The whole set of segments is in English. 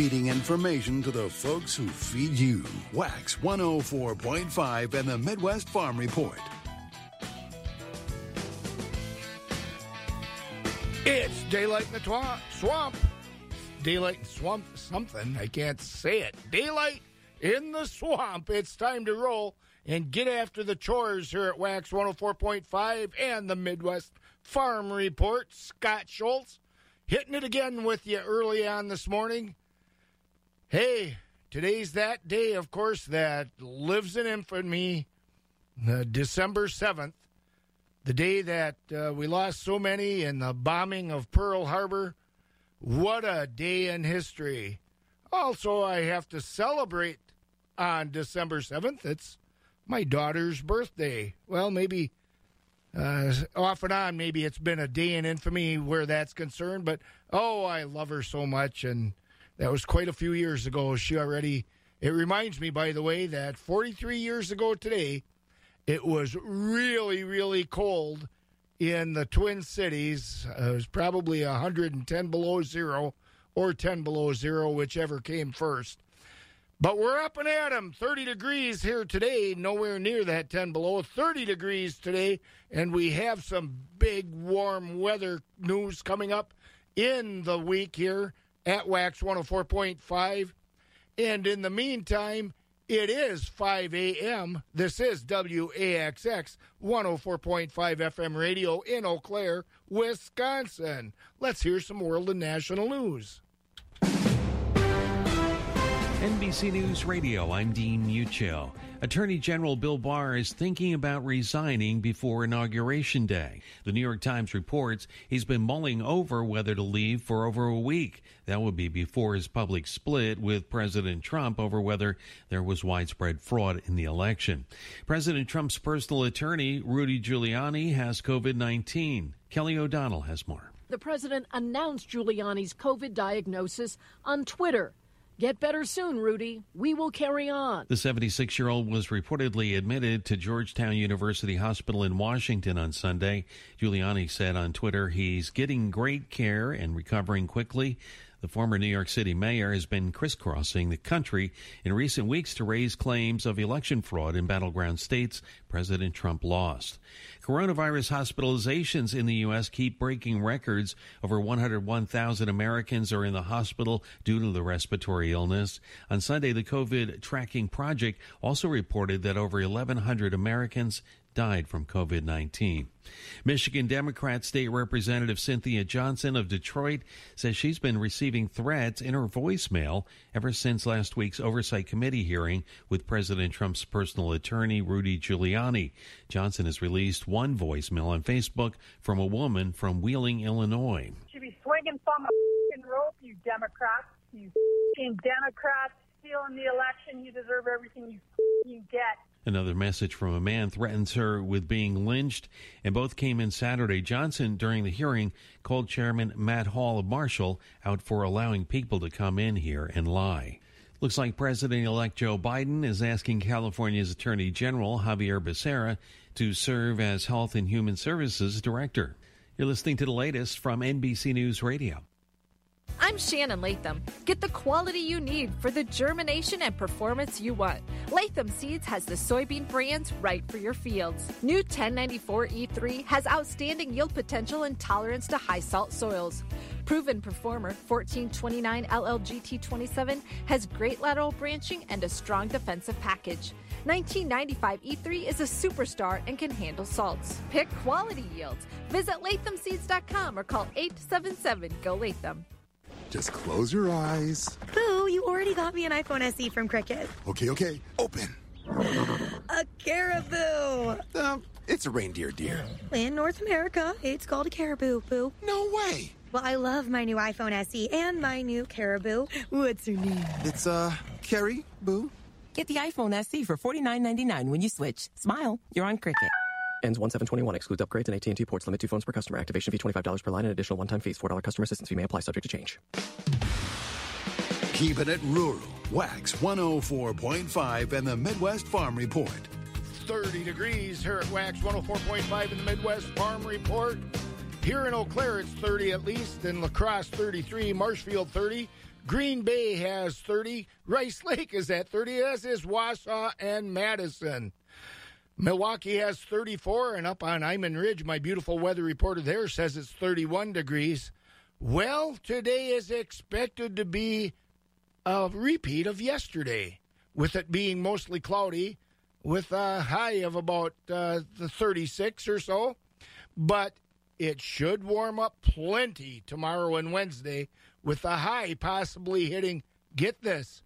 feeding information to the folks who feed you. Wax 104.5 and the Midwest Farm Report. It's daylight in the twa- swamp. Daylight swamp something. I can't say it. Daylight in the swamp. It's time to roll and get after the chores here at Wax 104.5 and the Midwest Farm Report. Scott Schultz hitting it again with you early on this morning. Hey, today's that day, of course, that lives in infamy. Uh, December 7th, the day that uh, we lost so many in the bombing of Pearl Harbor. What a day in history. Also, I have to celebrate on December 7th. It's my daughter's birthday. Well, maybe uh, off and on, maybe it's been a day in infamy where that's concerned, but oh, I love her so much. And that was quite a few years ago. She already, it reminds me, by the way, that 43 years ago today, it was really, really cold in the Twin Cities. Uh, it was probably 110 below zero or 10 below zero, whichever came first. But we're up and at 'em. 30 degrees here today, nowhere near that 10 below. 30 degrees today, and we have some big warm weather news coming up in the week here at Wax 104.5. And in the meantime, it is 5 a.m. This is WAXX 104.5 FM radio in Eau Claire, Wisconsin. Let's hear some world and national news. NBC News Radio, I'm Dean Muccio. Attorney General Bill Barr is thinking about resigning before Inauguration Day. The New York Times reports he's been mulling over whether to leave for over a week. That would be before his public split with President Trump over whether there was widespread fraud in the election. President Trump's personal attorney, Rudy Giuliani, has COVID 19. Kelly O'Donnell has more. The president announced Giuliani's COVID diagnosis on Twitter. Get better soon, Rudy. We will carry on. The 76 year old was reportedly admitted to Georgetown University Hospital in Washington on Sunday. Giuliani said on Twitter he's getting great care and recovering quickly. The former New York City mayor has been crisscrossing the country in recent weeks to raise claims of election fraud in battleground states President Trump lost. Coronavirus hospitalizations in the U.S. keep breaking records. Over 101,000 Americans are in the hospital due to the respiratory illness. On Sunday, the COVID Tracking Project also reported that over 1,100 Americans died from COVID 19. Michigan Democrat State Representative Cynthia Johnson of Detroit says she's been receiving threats in her voicemail ever since last week's Oversight Committee hearing with President Trump's personal attorney, Rudy Giuliani. Johnson has released one voicemail on Facebook from a woman from Wheeling, Illinois. Should be swinging from a rope, you Democrats. You Democrats stealing the election. You deserve everything you you get. Another message from a man threatens her with being lynched, and both came in Saturday. Johnson, during the hearing, called Chairman Matt Hall of Marshall out for allowing people to come in here and lie. Looks like President elect Joe Biden is asking California's Attorney General Xavier Becerra to serve as Health and Human Services Director. You're listening to the latest from NBC News Radio. I'm Shannon Latham. Get the quality you need for the germination and performance you want. Latham Seeds has the soybean brands right for your fields. New 1094E3 has outstanding yield potential and tolerance to high salt soils. Proven performer 1429 LLGT27 has great lateral branching and a strong defensive package. 1995 E3 is a superstar and can handle salts. Pick quality yields. Visit lathamseeds.com or call 877 GO Latham. Just close your eyes. Boo, you already got me an iPhone SE from Cricket. Okay, okay, open. A caribou. Um, it's a reindeer, dear. In North America, it's called a caribou, boo. No way. Well, I love my new iPhone SE and my new caribou. What's her name? It's, uh, Carrie, boo. Get the iPhone SE for $49.99 when you switch. Smile, you're on Cricket. Ends 1721. Excludes upgrades and AT&T ports. Limit two phones per customer. Activation fee $25 per line and additional one-time fees. $4 customer assistance fee may apply. Subject to change. Keeping it rural. Wax 104.5 and the Midwest Farm Report. 30 degrees here at Wax 104.5 in the Midwest Farm Report. Here in Eau Claire, it's 30 at least. In La Crosse, 33. Marshfield, 30. Green Bay has 30. Rice Lake is at 30, as is Wausau and Madison. Milwaukee has 34, and up on Iman Ridge, my beautiful weather reporter there says it's 31 degrees. Well, today is expected to be a repeat of yesterday, with it being mostly cloudy, with a high of about uh, the 36 or so. But it should warm up plenty tomorrow and Wednesday, with a high possibly hitting, get this,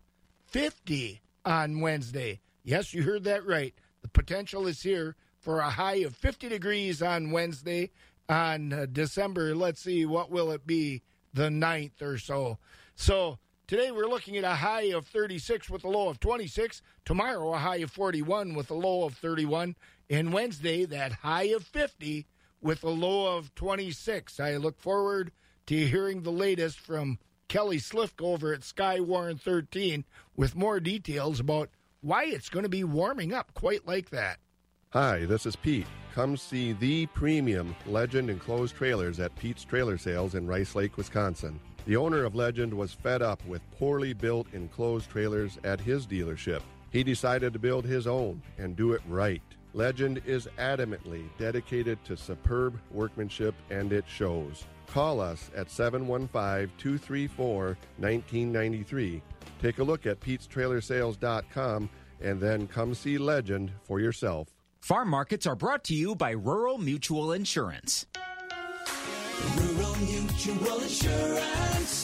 50 on Wednesday. Yes, you heard that right. The potential is here for a high of 50 degrees on Wednesday on uh, December, let's see, what will it be? The 9th or so. So today we're looking at a high of 36 with a low of 26. Tomorrow, a high of 41 with a low of 31. And Wednesday, that high of 50 with a low of 26. I look forward to hearing the latest from Kelly Slifka over at Skywarn 13 with more details about why it's going to be warming up quite like that. Hi, this is Pete. Come see the premium Legend enclosed trailers at Pete's Trailer Sales in Rice Lake, Wisconsin. The owner of Legend was fed up with poorly built enclosed trailers at his dealership. He decided to build his own and do it right. Legend is adamantly dedicated to superb workmanship and it shows. Call us at 715 234 1993. Take a look at Pete'sTrailerSales.com and then come see Legend for yourself. Farm markets are brought to you by Rural Mutual Insurance. Rural Mutual Insurance,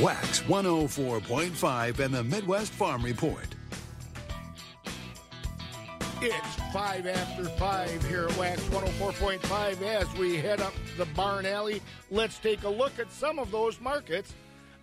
Wax 104.5 and the Midwest Farm Report. It's five after five here at Wax 104.5 as we head up the barn alley. Let's take a look at some of those markets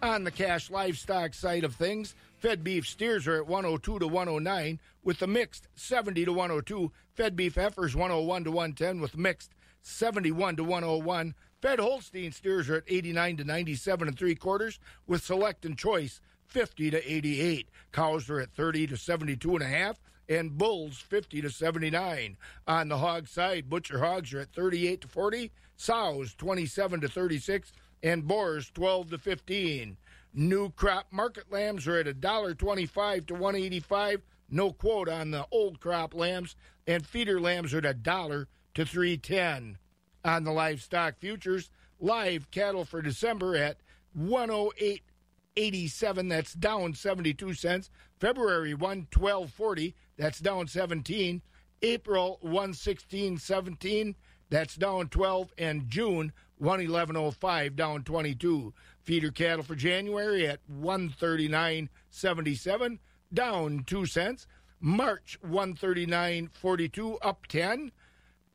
on the cash livestock side of things. Fed beef steers are at 102 to 109 with the mixed 70 to 102. Fed beef heifers 101 to 110 with mixed 71 to 101. Fed Holstein steers are at 89 to 97 and three quarters with select and choice 50 to 88. Cows are at 30 to 72 and a half and bulls 50 to 79. On the hog side, butcher hogs are at 38 to 40, sows 27 to 36 and boars 12 to 15. New crop market lambs are at $1.25 to 185. No quote on the old crop lambs and feeder lambs are at a dollar to 310 on the livestock futures. Live cattle for December at 108.87. That's down 72 cents. February 112.40. That's down 17. April 116.17. That's down 12. And June 111.05. Down 22. Feeder cattle for January at 139.77. Down 2 cents. March 139.42. Up 10.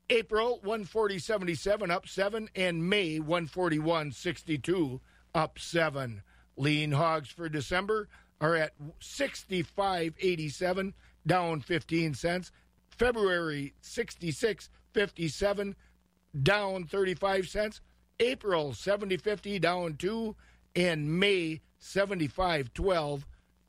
April 140.77 up 7 and May 141.62 up 7. Lean hogs for December are at 65.87 down 15 cents. February 66.57 down 35 cents. April 70.50 down 2 and May 75.12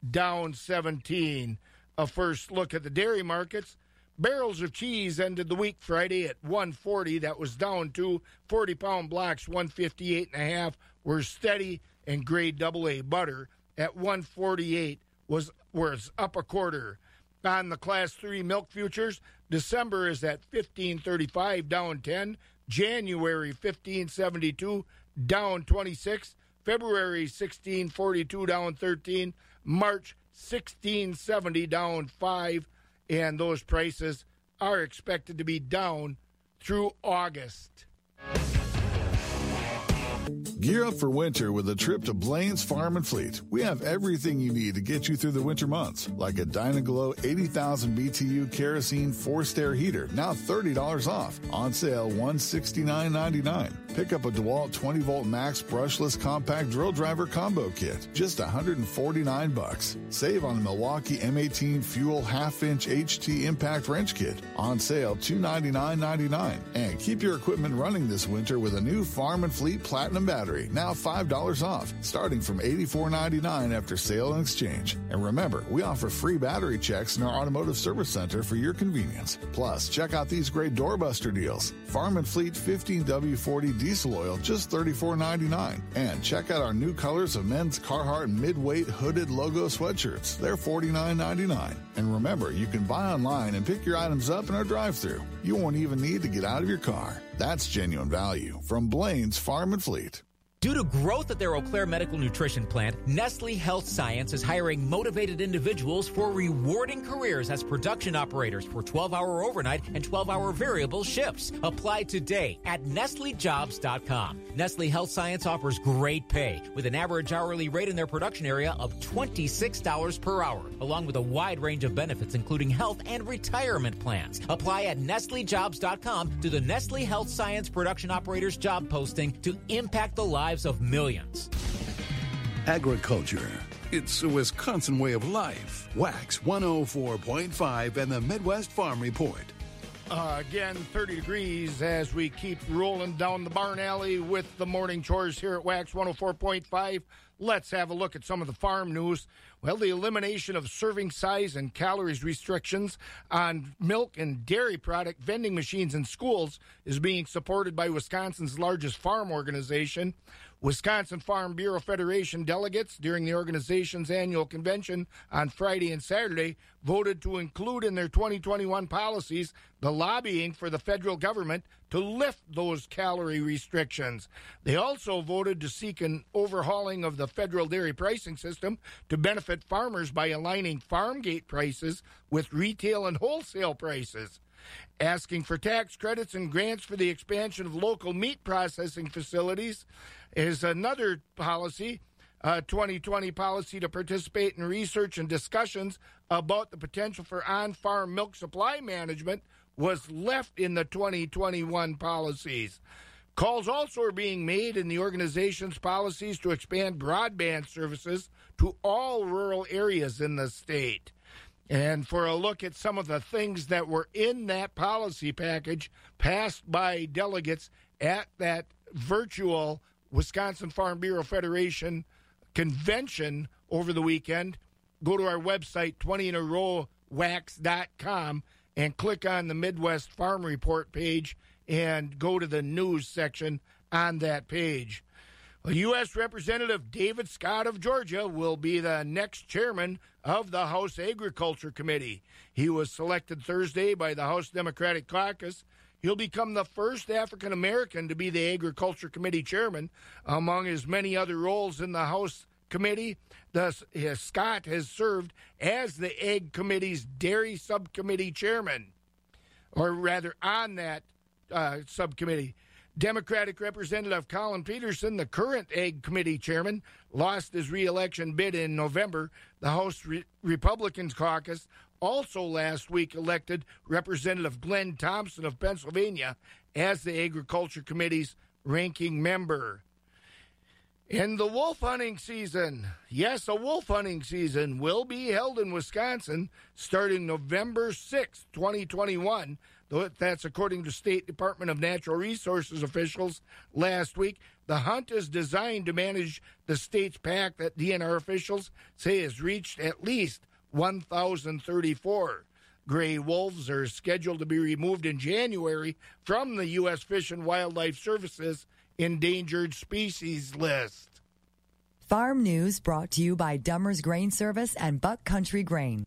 down 17. A first look at the dairy markets. Barrels of cheese ended the week Friday at 140. That was down to 40 pound blocks, 158 and a half were steady, and grade double A butter at 148 was was up a quarter. On the class three milk futures, December is at 1535, down 10. January 1572, down 26. February 1642, down 13. March 1670, down 5 and those prices are expected to be down through August. Gear up for winter with a trip to Blaine's Farm and Fleet. We have everything you need to get you through the winter months, like a Dyna-Glo 80,000 BTU kerosene forced air heater, now $30 off, on sale $169.99. Pick up a DeWalt 20 volt max brushless compact drill driver combo kit, just 149 bucks. Save on the Milwaukee M18 fuel half inch HT impact wrench kit, on sale $299.99. And keep your equipment running this winter with a new Farm and Fleet Platinum battery, now $5 off, starting from $84.99 after sale and exchange. And remember, we offer free battery checks in our automotive service center for your convenience. Plus, check out these great doorbuster deals. Farm and Fleet 15W40 diesel oil, just $34.99. And check out our new colors of men's Carhartt midweight hooded logo sweatshirts. They're $49.99. And remember, you can buy online and pick your items up in our drive through. You won't even need to get out of your car. That's genuine value from Blaine's Farm and Fleet. Due to growth at their Eau Claire Medical Nutrition plant, Nestle Health Science is hiring motivated individuals for rewarding careers as production operators for 12 hour overnight and 12 hour variable shifts. Apply today at NestleJobs.com. Nestle Health Science offers great pay with an average hourly rate in their production area of $26 per hour, along with a wide range of benefits, including health and retirement plans. Apply at NestleJobs.com to the Nestle Health Science Production Operators job posting to impact the lives of millions. Agriculture. It's a Wisconsin way of life. Wax 104.5 and the Midwest Farm Report. Uh, again, 30 degrees as we keep rolling down the barn alley with the morning chores here at Wax 104.5. Let's have a look at some of the farm news. Well, the elimination of serving size and calories restrictions on milk and dairy product vending machines in schools is being supported by Wisconsin's largest farm organization. Wisconsin Farm Bureau Federation delegates during the organization's annual convention on Friday and Saturday voted to include in their 2021 policies the lobbying for the federal government to lift those calorie restrictions. They also voted to seek an overhauling of the federal dairy pricing system to benefit farmers by aligning farm gate prices with retail and wholesale prices asking for tax credits and grants for the expansion of local meat processing facilities is another policy, uh, a 2020 policy to participate in research and discussions about the potential for on farm milk supply management was left in the 2021 policies. Calls also are being made in the organization's policies to expand broadband services to all rural areas in the state. And for a look at some of the things that were in that policy package passed by delegates at that virtual Wisconsin Farm Bureau Federation convention over the weekend, go to our website, 20 in a row wax.com, and click on the Midwest Farm Report page and go to the news section on that page. Well, U.S. Representative David Scott of Georgia will be the next chairman of the House Agriculture Committee. He was selected Thursday by the House Democratic Caucus. He'll become the first African American to be the Agriculture Committee chairman. Among his many other roles in the House Committee, thus, Scott has served as the Ag Committee's Dairy Subcommittee chairman, or rather, on that uh, subcommittee. Democratic Representative Collin Peterson, the current Ag Committee chairman, lost his reelection bid in November. The House Re- Republicans caucus also last week elected Representative Glenn Thompson of Pennsylvania as the Agriculture Committee's ranking member. In the wolf hunting season, yes, a wolf hunting season will be held in Wisconsin starting November 6, 2021. That's according to State Department of Natural Resources officials last week. The hunt is designed to manage the state's pack that DNR officials say has reached at least 1,034. Gray wolves are scheduled to be removed in January from the U.S. Fish and Wildlife Service's endangered species list. Farm news brought to you by Dummer's Grain Service and Buck Country Grain.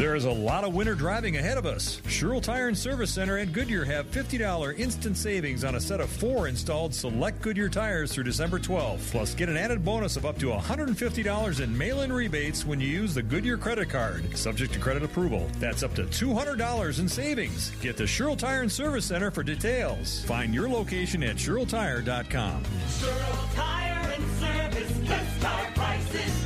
There is a lot of winter driving ahead of us. Sherrill Tire and Service Center and Goodyear have $50 instant savings on a set of four installed select Goodyear tires through December 12th. Plus, get an added bonus of up to $150 in mail in rebates when you use the Goodyear credit card, subject to credit approval. That's up to $200 in savings. Get to Sherrill Tire and Service Center for details. Find your location at SherrillTire.com. Sherrill Tire and Service, best tire prices,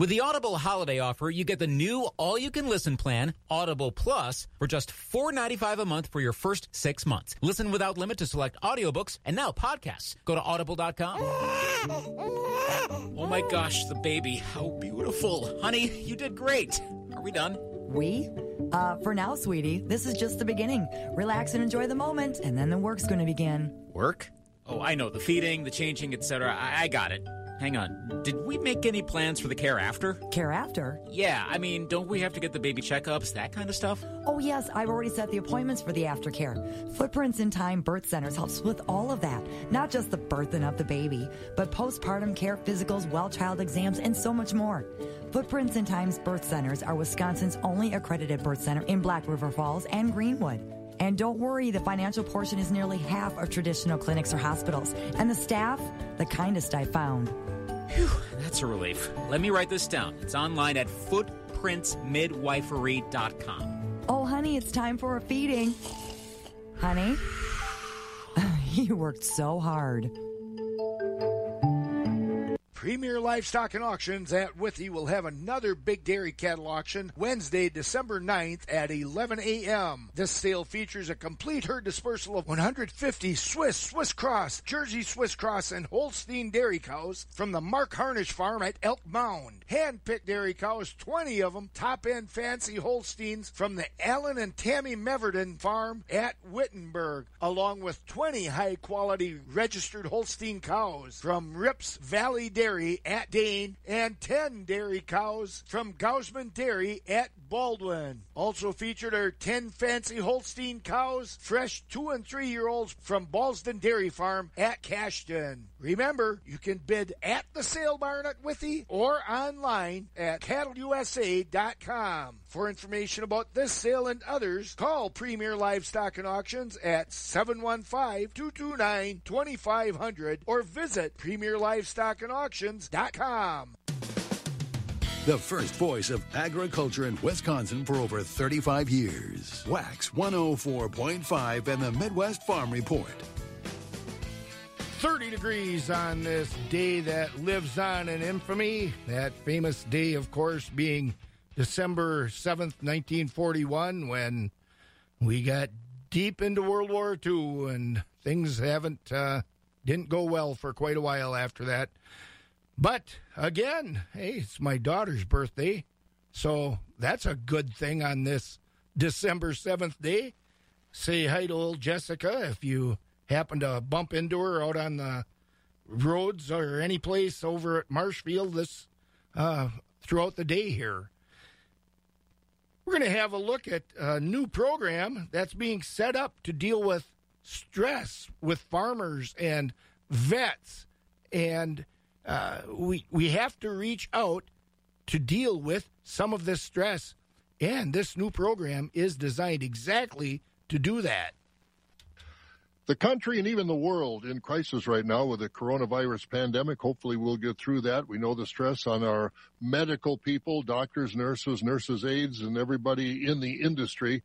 With the Audible holiday offer, you get the new all-you-can-listen plan, Audible Plus, for just $4.95 a month for your first six months. Listen without limit to select audiobooks and now podcasts. Go to audible.com. Oh my gosh, the baby. How beautiful. Honey, you did great. Are we done? We? Uh, for now, sweetie, this is just the beginning. Relax and enjoy the moment, and then the work's going to begin. Work? Oh, I know. The feeding, the changing, etc. I-, I got it. Hang on. Did we make any plans for the care after? Care after? Yeah, I mean, don't we have to get the baby checkups, that kind of stuff? Oh, yes, I've already set the appointments for the aftercare. Footprints in Time Birth Centers helps with all of that. Not just the birthing of the baby, but postpartum care, physicals, well child exams, and so much more. Footprints in Time's Birth Centers are Wisconsin's only accredited birth center in Black River Falls and Greenwood. And don't worry, the financial portion is nearly half of traditional clinics or hospitals. And the staff, the kindest I found. Whew, that's a relief. Let me write this down. It's online at footprintsmidwifery.com. Oh, honey, it's time for a feeding. Honey, you worked so hard. Premier Livestock and Auctions at Withee will have another big dairy cattle auction Wednesday, December 9th at 11 a.m. This sale features a complete herd dispersal of 150 Swiss, Swiss Cross, Jersey Swiss Cross, and Holstein dairy cows from the Mark Harnish Farm at Elk Mound. Hand-picked dairy cows, 20 of them, top-end fancy Holsteins from the Allen and Tammy Meverden Farm at Wittenberg, along with 20 high-quality registered Holstein cows from Rips Valley Dairy at Dane and 10 dairy cows from Gausman Dairy at Baldwin. Also featured are 10 fancy Holstein cows, fresh 2 and 3 year olds from Ballston Dairy Farm at Cashton. Remember, you can bid at the sale barn at Withee or online at cattleusa.com. For information about this sale and others, call Premier Livestock and Auctions at 715-229-2500 or visit premierlivestockandauctions.com. The first voice of agriculture in Wisconsin for over 35 years. Wax 104.5 and the Midwest Farm Report. 30 degrees on this day that lives on in infamy. That famous day, of course, being December 7th, 1941, when we got deep into World War II and things haven't, uh, didn't go well for quite a while after that. But again, hey, it's my daughter's birthday. So that's a good thing on this December 7th day. Say hi to old Jessica if you happen to bump into her out on the roads or any place over at Marshfield this uh, throughout the day here. We're going to have a look at a new program that's being set up to deal with stress with farmers and vets and uh, we we have to reach out to deal with some of this stress, and this new program is designed exactly to do that. The country and even the world in crisis right now with the coronavirus pandemic. Hopefully, we'll get through that. We know the stress on our medical people, doctors, nurses, nurses' aides, and everybody in the industry.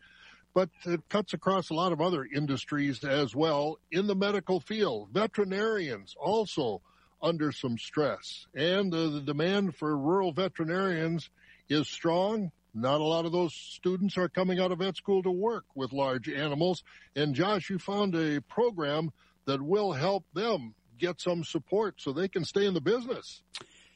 But it cuts across a lot of other industries as well in the medical field. Veterinarians also under some stress. And uh, the demand for rural veterinarians is strong. Not a lot of those students are coming out of vet school to work with large animals. And Josh, you found a program that will help them get some support so they can stay in the business.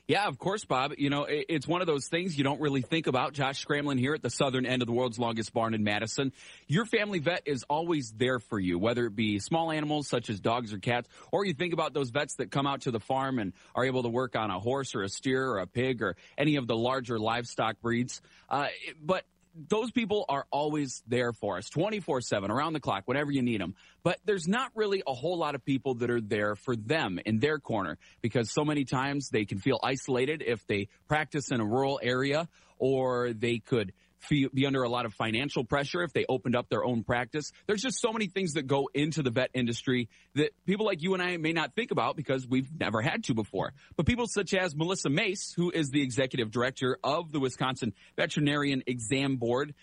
Yeah, of course, Bob. You know, it's one of those things you don't really think about. Josh Scramlin here at the southern end of the world's longest barn in Madison. Your family vet is always there for you, whether it be small animals such as dogs or cats, or you think about those vets that come out to the farm and are able to work on a horse or a steer or a pig or any of the larger livestock breeds. Uh, but those people are always there for us 24 7 around the clock whenever you need them but there's not really a whole lot of people that are there for them in their corner because so many times they can feel isolated if they practice in a rural area or they could be under a lot of financial pressure if they opened up their own practice there's just so many things that go into the vet industry that people like you and i may not think about because we've never had to before but people such as melissa mace who is the executive director of the wisconsin veterinarian exam board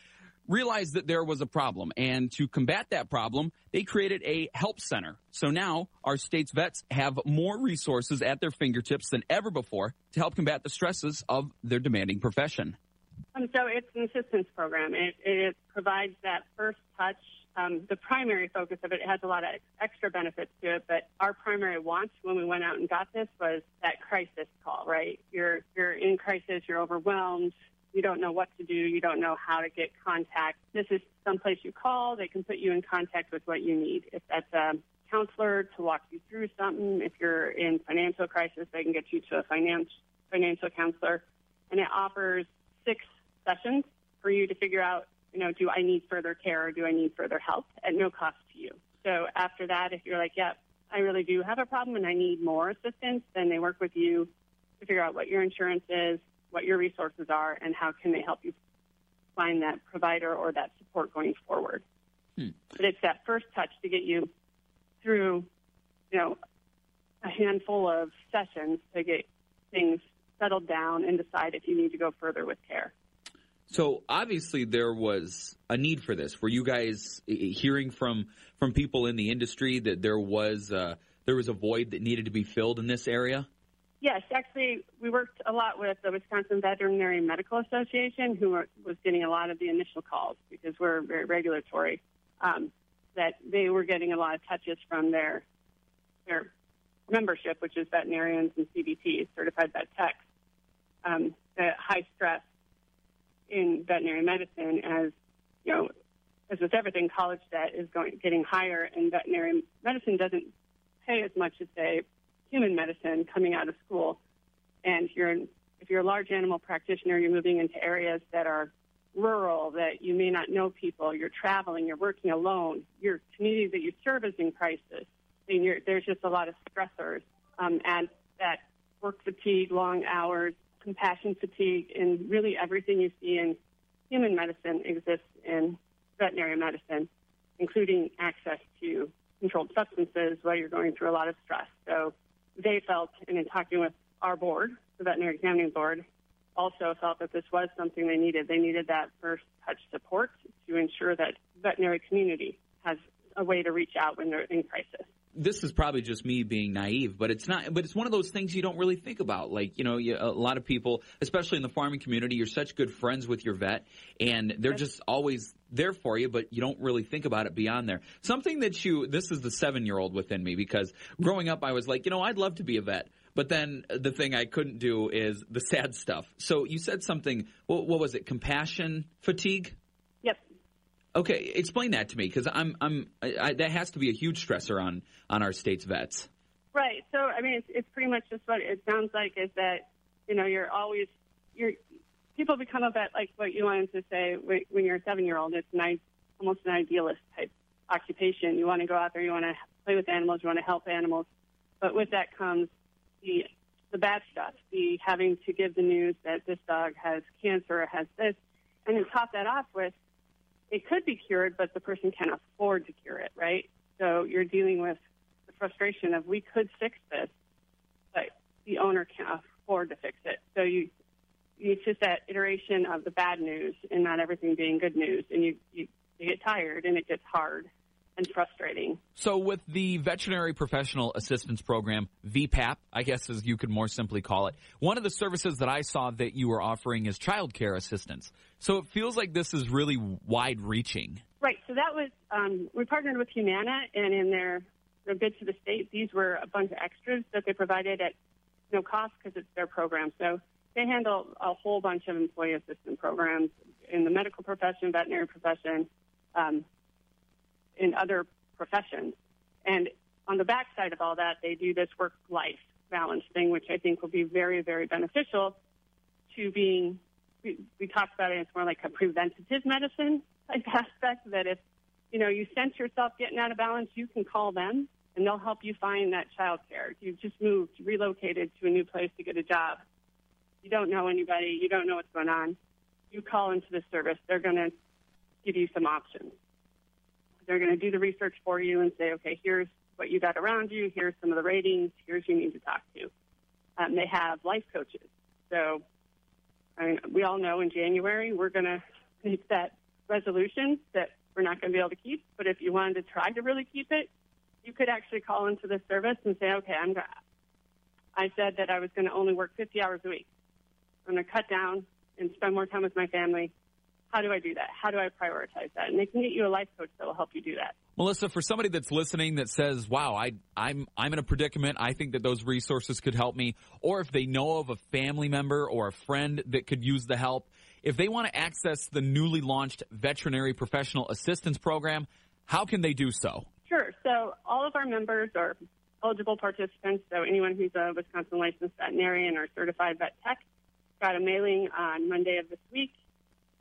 realized that there was a problem. And to combat that problem, they created a help center. So now our state's vets have more resources at their fingertips than ever before to help combat the stresses of their demanding profession. Um, so it's an assistance program. It, it provides that first touch. Um, the primary focus of it, it has a lot of extra benefits to it, but our primary want when we went out and got this was that crisis call, right? You're, you're in crisis, you're overwhelmed, you don't know what to do, you don't know how to get contact. This is someplace you call, they can put you in contact with what you need. If that's a counselor to walk you through something, if you're in financial crisis, they can get you to a finance, financial counselor. And it offers six sessions for you to figure out, you know, do I need further care or do I need further help at no cost to you. So after that, if you're like, yeah, I really do have a problem and I need more assistance, then they work with you to figure out what your insurance is, what your resources are, and how can they help you find that provider or that support going forward. Hmm. But it's that first touch to get you through, you know, a handful of sessions to get things settled down and decide if you need to go further with care. So obviously there was a need for this. Were you guys eh, hearing from from people in the industry that there was uh, there was a void that needed to be filled in this area? Yes, actually, we worked a lot with the Wisconsin Veterinary Medical Association, who was getting a lot of the initial calls because we're very regulatory. Um, that they were getting a lot of touches from their their membership, which is veterinarians and CVTs, certified vet techs. Um, the high stress in veterinary medicine, as you know, as with everything, college debt is going getting higher, and veterinary medicine doesn't pay as much as say human medicine coming out of school. And you're if you're a large animal practitioner, you're moving into areas that are rural, that you may not know people, you're traveling, you're working alone, your community that you serve is in crisis. You're, there's just a lot of stressors. Um, and that work fatigue, long hours, compassion fatigue, and really everything you see in human medicine exists in veterinary medicine, including access to controlled substances while you're going through a lot of stress. So they felt, and in talking with our board, the veterinary examining board, also felt that this was something they needed. They needed that first touch support to ensure that veterinary community has a way to reach out when they're in crisis this is probably just me being naive, but it's not. But it's one of those things you don't really think about. Like you know, you, a lot of people, especially in the farming community, you're such good friends with your vet, and they're just always there for you, but you don't really think about it beyond there. Something that you, this is the seven year old within me because growing up, I was like, you know, I'd love to be a vet. But then the thing I couldn't do is the sad stuff. So you said something, what, what was it? Compassion fatigue? Okay, explain that to me because I'm I'm I, I, that has to be a huge stressor on on our state's vets. Right. So I mean, it's, it's pretty much just what it sounds like is that you know you're always you're people become a vet like what you wanted to say when, when you're a seven year old. It's nice, almost an idealist type occupation. You want to go out there, you want to play with animals, you want to help animals, but with that comes the the bad stuff, the having to give the news that this dog has cancer, has this, and then top that off with it could be cured, but the person can't afford to cure it, right? So you're dealing with the frustration of we could fix this, but the owner can't afford to fix it. So you, it's just that iteration of the bad news and not everything being good news, and you, you, you get tired and it gets hard and frustrating. So, with the Veterinary Professional Assistance Program, VPAP, I guess as you could more simply call it, one of the services that I saw that you were offering is child care assistance. So, it feels like this is really wide reaching. Right. So, that was, um, we partnered with Humana, and in their, their bid to the state, these were a bunch of extras that they provided at no cost because it's their program. So, they handle a whole bunch of employee assistance programs in the medical profession, veterinary profession, um, in other professions. And on the backside of all that, they do this work-life balance thing, which I think will be very, very beneficial to being we, we talk about it. It's more like a preventative medicine type aspect. That if you know you sense yourself getting out of balance, you can call them and they'll help you find that child care. You've just moved, relocated to a new place to get a job, you don't know anybody, you don't know what's going on. You call into the service, they're going to give you some options. They're going to do the research for you and say, okay, here's what you got around you, here's some of the ratings, here's who you need to talk to. Um, they have life coaches. So I mean, we all know in January we're going to make that resolution that we're not going to be able to keep. But if you wanted to try to really keep it, you could actually call into the service and say, okay, I'm going I said that I was going to only work 50 hours a week. I'm going to cut down and spend more time with my family. How do I do that? How do I prioritize that? And they can get you a life coach that will help you do that. Melissa, for somebody that's listening that says, "Wow, I, I'm I'm in a predicament. I think that those resources could help me," or if they know of a family member or a friend that could use the help, if they want to access the newly launched Veterinary Professional Assistance Program, how can they do so? Sure. So all of our members are eligible participants. So anyone who's a Wisconsin licensed veterinarian or certified vet tech got a mailing on Monday of this week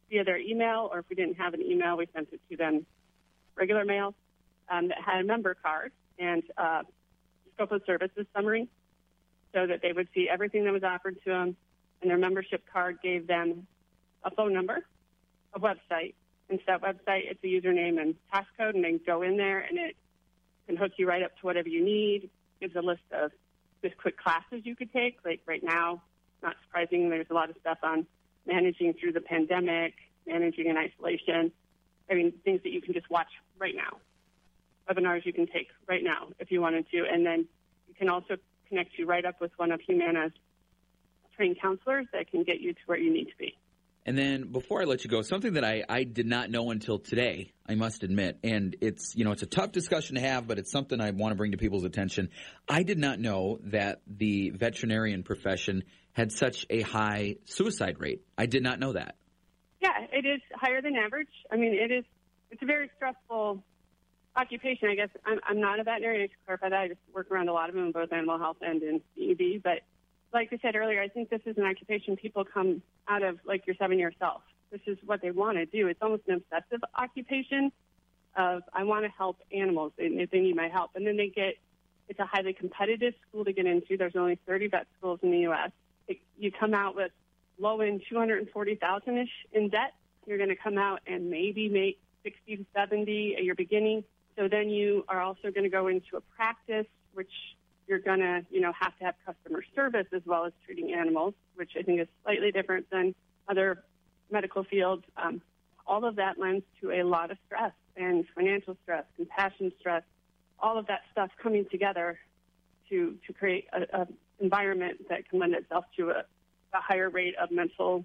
via their email, or if we didn't have an email, we sent it to them regular mail um, that had a member card and uh, scope of services summary so that they would see everything that was offered to them. And their membership card gave them a phone number, a website. And so that website, it's a username and passcode, and they go in there and it can hook you right up to whatever you need. Gives a list of just quick classes you could take. Like right now, not surprising, there's a lot of stuff on managing through the pandemic, managing in isolation. I mean, things that you can just watch right now. Webinars you can take right now if you wanted to. And then you can also connect you right up with one of Humana's trained counselors that can get you to where you need to be. And then before I let you go, something that I, I did not know until today, I must admit, and it's you know it's a tough discussion to have, but it's something I want to bring to people's attention. I did not know that the veterinarian profession had such a high suicide rate. I did not know that. Yeah, it is higher than average. I mean, it is. It's a very stressful occupation. I guess I'm, I'm not a veterinarian. To clarify that, I just work around a lot of them both animal health and in ED. But like I said earlier, I think this is an occupation people come out of like your seven year self. This is what they want to do. It's almost an obsessive occupation of I want to help animals and if they need my help. And then they get it's a highly competitive school to get into. There's only 30 vet schools in the U.S. It, you come out with low end 240,000 ish in debt. You're going to come out and maybe make 60 to 70 at your beginning. So then you are also going to go into a practice, which you're going to, you know, have to have customer service as well as treating animals, which I think is slightly different than other medical fields. Um, all of that lends to a lot of stress and financial stress, compassion stress, all of that stuff coming together to to create an environment that can lend itself to a, a higher rate of mental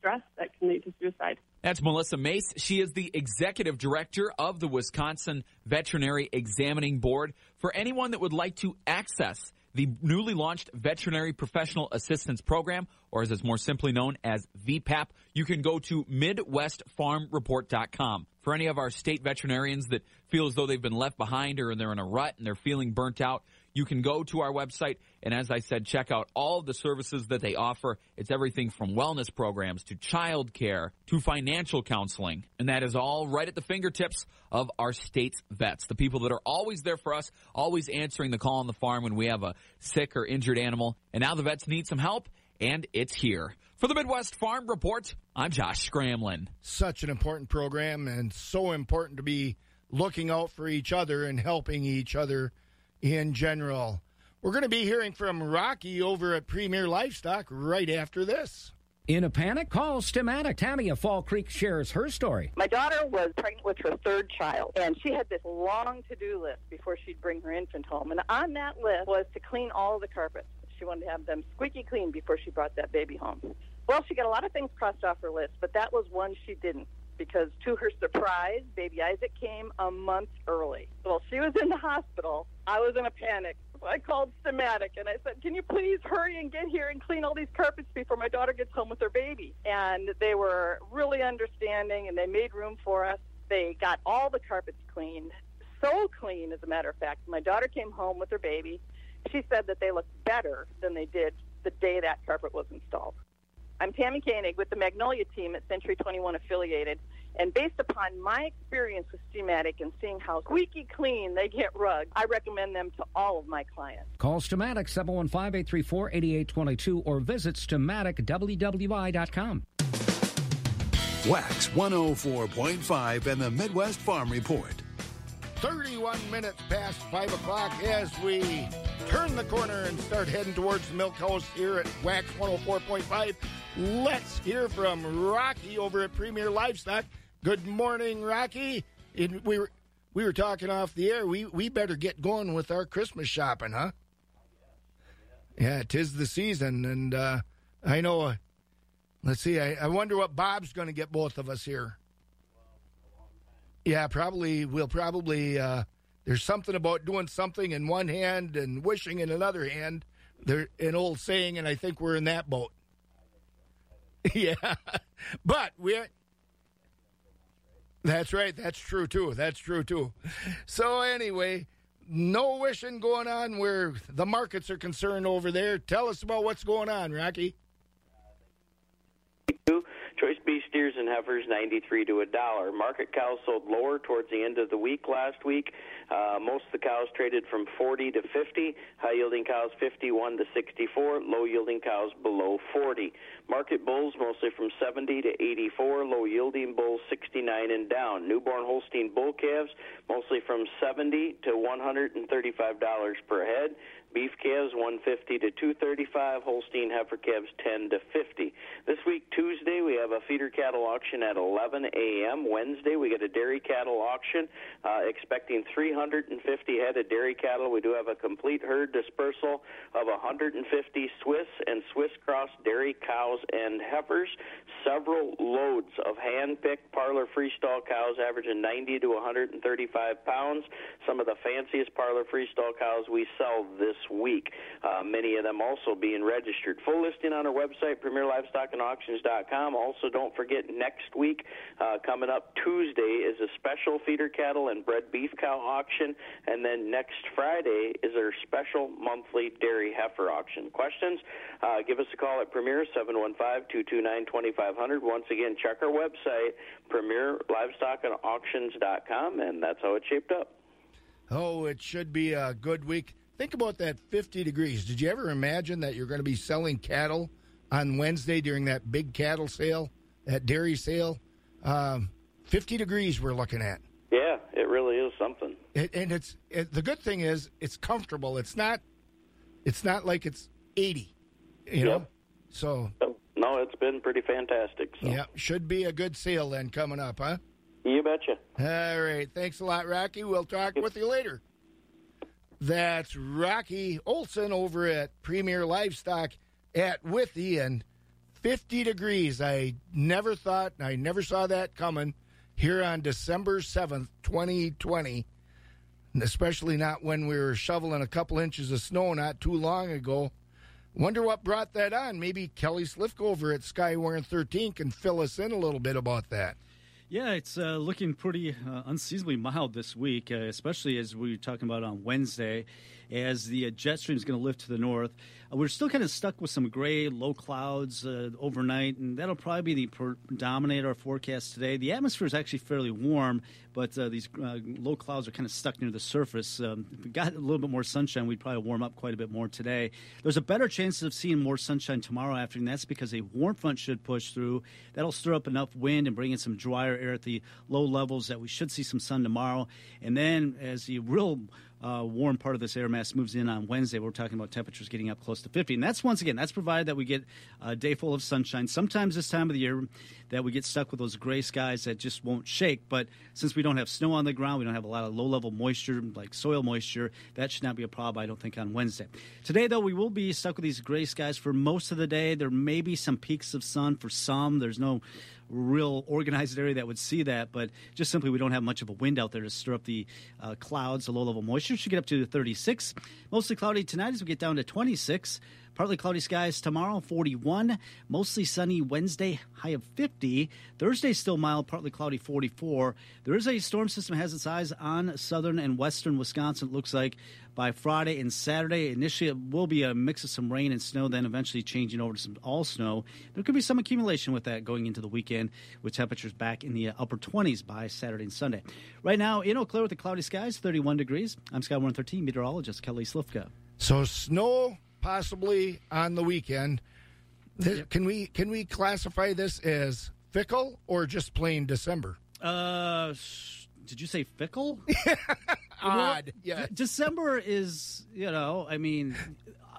stress that can lead to suicide. That's Melissa Mace. She is the executive director of the Wisconsin Veterinary Examining Board. For anyone that would like to access the newly launched Veterinary Professional Assistance Program, or as it's more simply known as VPAP, you can go to MidwestFarmReport.com. For any of our state veterinarians that feel as though they've been left behind or they're in a rut and they're feeling burnt out, you can go to our website and, as I said, check out all the services that they offer. It's everything from wellness programs to child care to financial counseling. And that is all right at the fingertips of our state's vets, the people that are always there for us, always answering the call on the farm when we have a sick or injured animal. And now the vets need some help, and it's here. For the Midwest Farm Report, I'm Josh Scramlin. Such an important program and so important to be looking out for each other and helping each other in general. We're going to be hearing from Rocky over at Premier Livestock right after this. In a panic, call Steamatic. Tammy of Fall Creek shares her story. My daughter was pregnant with her third child, and she had this long to do list before she'd bring her infant home. And on that list was to clean all the carpets. She wanted to have them squeaky clean before she brought that baby home. Well, she got a lot of things crossed off her list, but that was one she didn't because to her surprise, baby Isaac came a month early. While she was in the hospital, I was in a panic. I called Steamatic and I said, Can you please hurry and get here and clean all these carpets before my daughter gets home with her baby? And they were really understanding and they made room for us. They got all the carpets cleaned, so clean, as a matter of fact. My daughter came home with her baby. She said that they looked better than they did the day that carpet was installed. I'm Tammy Koenig with the Magnolia team at Century 21 Affiliated. And based upon my experience with Steamatic and seeing how squeaky clean they get rugs, I recommend them to all of my clients. Call Steamatic 715-834-8822 or visit SteamaticWWI.com. Wax 104.5 and the Midwest Farm Report. 31 minutes past 5 o'clock as we turn the corner and start heading towards the milk house here at Wax 104.5. Let's hear from Rocky over at Premier Livestock. Good morning, Rocky. We were we were talking off the air. We we better get going with our Christmas shopping, huh? Yeah, tis the season, and uh, I know. Uh, let's see. I, I wonder what Bob's going to get both of us here. Yeah, probably. We'll probably. Uh, there's something about doing something in one hand and wishing in another hand. There, an old saying, and I think we're in that boat. yeah, but we're. That's right. That's true too. That's true too. So anyway, no wishing going on where the markets are concerned over there. Tell us about what's going on, Rocky. Choice beef steers and heifers 93 to a dollar. Market cows sold lower towards the end of the week last week. Uh, most of the cows traded from 40 to 50. High yielding cows 51 to 64. Low yielding cows below 40. Market bulls mostly from 70 to 84. Low yielding bulls 69 and down. Newborn Holstein bull calves mostly from 70 to 135 dollars per head. Beef calves 150 to 235. Holstein heifer calves 10 to 50. This week Tuesday we have a feeder cattle auction at 11 a.m. Wednesday we get a dairy cattle auction, uh, expecting 350 head of dairy cattle. We do have a complete herd dispersal of 150 Swiss and Swiss cross dairy cows and heifers. Several loads of hand-picked parlor freestall cows averaging 90 to 135 pounds. Some of the fanciest parlor freestall cows we sell this week. Uh, many of them also being registered. Full listing on our website, PremierLivestockAndAuctions.com. Also, don't forget next week, uh, coming up Tuesday, is a special feeder cattle and bred beef cow auction, and then next Friday is our special monthly dairy heifer auction. Questions? Uh, give us a call at Premier 715-229-2500. Once again, check our website, PremierLivestockAndAuctions.com, and that's how it shaped up. Oh, it should be a good week. Think about that 50 degrees. Did you ever imagine that you're going to be selling cattle on Wednesday during that big cattle sale, that dairy sale? Um, 50 degrees we're looking at. Yeah, it really is something. It, and it's it, the good thing is it's comfortable. It's not it's not like it's 80, you know. So No, it's been pretty fantastic. So. yeah, should be a good seal then coming up, huh? You betcha. All right. Thanks a lot, Rocky. We'll talk with you later. That's Rocky Olson over at Premier Livestock at Withee and 50 degrees. I never thought, I never saw that coming here on December 7th, 2020. Especially not when we were shoveling a couple inches of snow not too long ago. Wonder what brought that on. Maybe Kelly Slifko over at Skywarn 13 can fill us in a little bit about that. Yeah, it's uh, looking pretty uh, unseasonably mild this week, uh, especially as we were talking about on Wednesday, as the uh, jet stream is going to lift to the north. Uh, we're still kind of stuck with some gray, low clouds uh, overnight, and that'll probably be the predominate our forecast today. The atmosphere is actually fairly warm, but these low clouds are kind of stuck near the surface. Um, if we got a little bit more sunshine, we'd probably warm up quite a bit more today. There's a better chance of seeing more sunshine tomorrow afternoon. That's because a warm front should push through. That'll stir up enough wind and bring in some drier air at the low levels that we should see some sun tomorrow. And then as the real uh, warm part of this air mass moves in on Wednesday, we're talking about temperatures getting up close to 50. And that's once again, that's provided that we get a day full of sunshine. Sometimes this time of the year that we get stuck with those gray skies that just won't shake. But since we don't have snow on the ground, we don't have a lot of low level moisture, like soil moisture, that should not be a problem, I don't think, on Wednesday. Today, though, we will be stuck with these gray skies for most of the day. There may be some peaks of sun for some. There's no real organized area that would see that, but just simply we don't have much of a wind out there to stir up the uh, clouds. The low level moisture should get up to 36. Mostly cloudy tonight as we get down to 26. Partly cloudy skies tomorrow, 41. Mostly sunny Wednesday, high of 50. Thursday, still mild, partly cloudy, 44. There is a storm system has its eyes on southern and western Wisconsin, it looks like. By Friday and Saturday, initially it will be a mix of some rain and snow, then eventually changing over to some all snow. There could be some accumulation with that going into the weekend, with temperatures back in the uh, upper 20s by Saturday and Sunday. Right now, in Eau Claire with the cloudy skies, 31 degrees. I'm Sky 113 meteorologist Kelly Slifka. So snow possibly on the weekend. Th- Can we can we classify this as fickle or just plain December? Uh, sh- did you say fickle? Odd, yeah. D- December is, you know, I mean,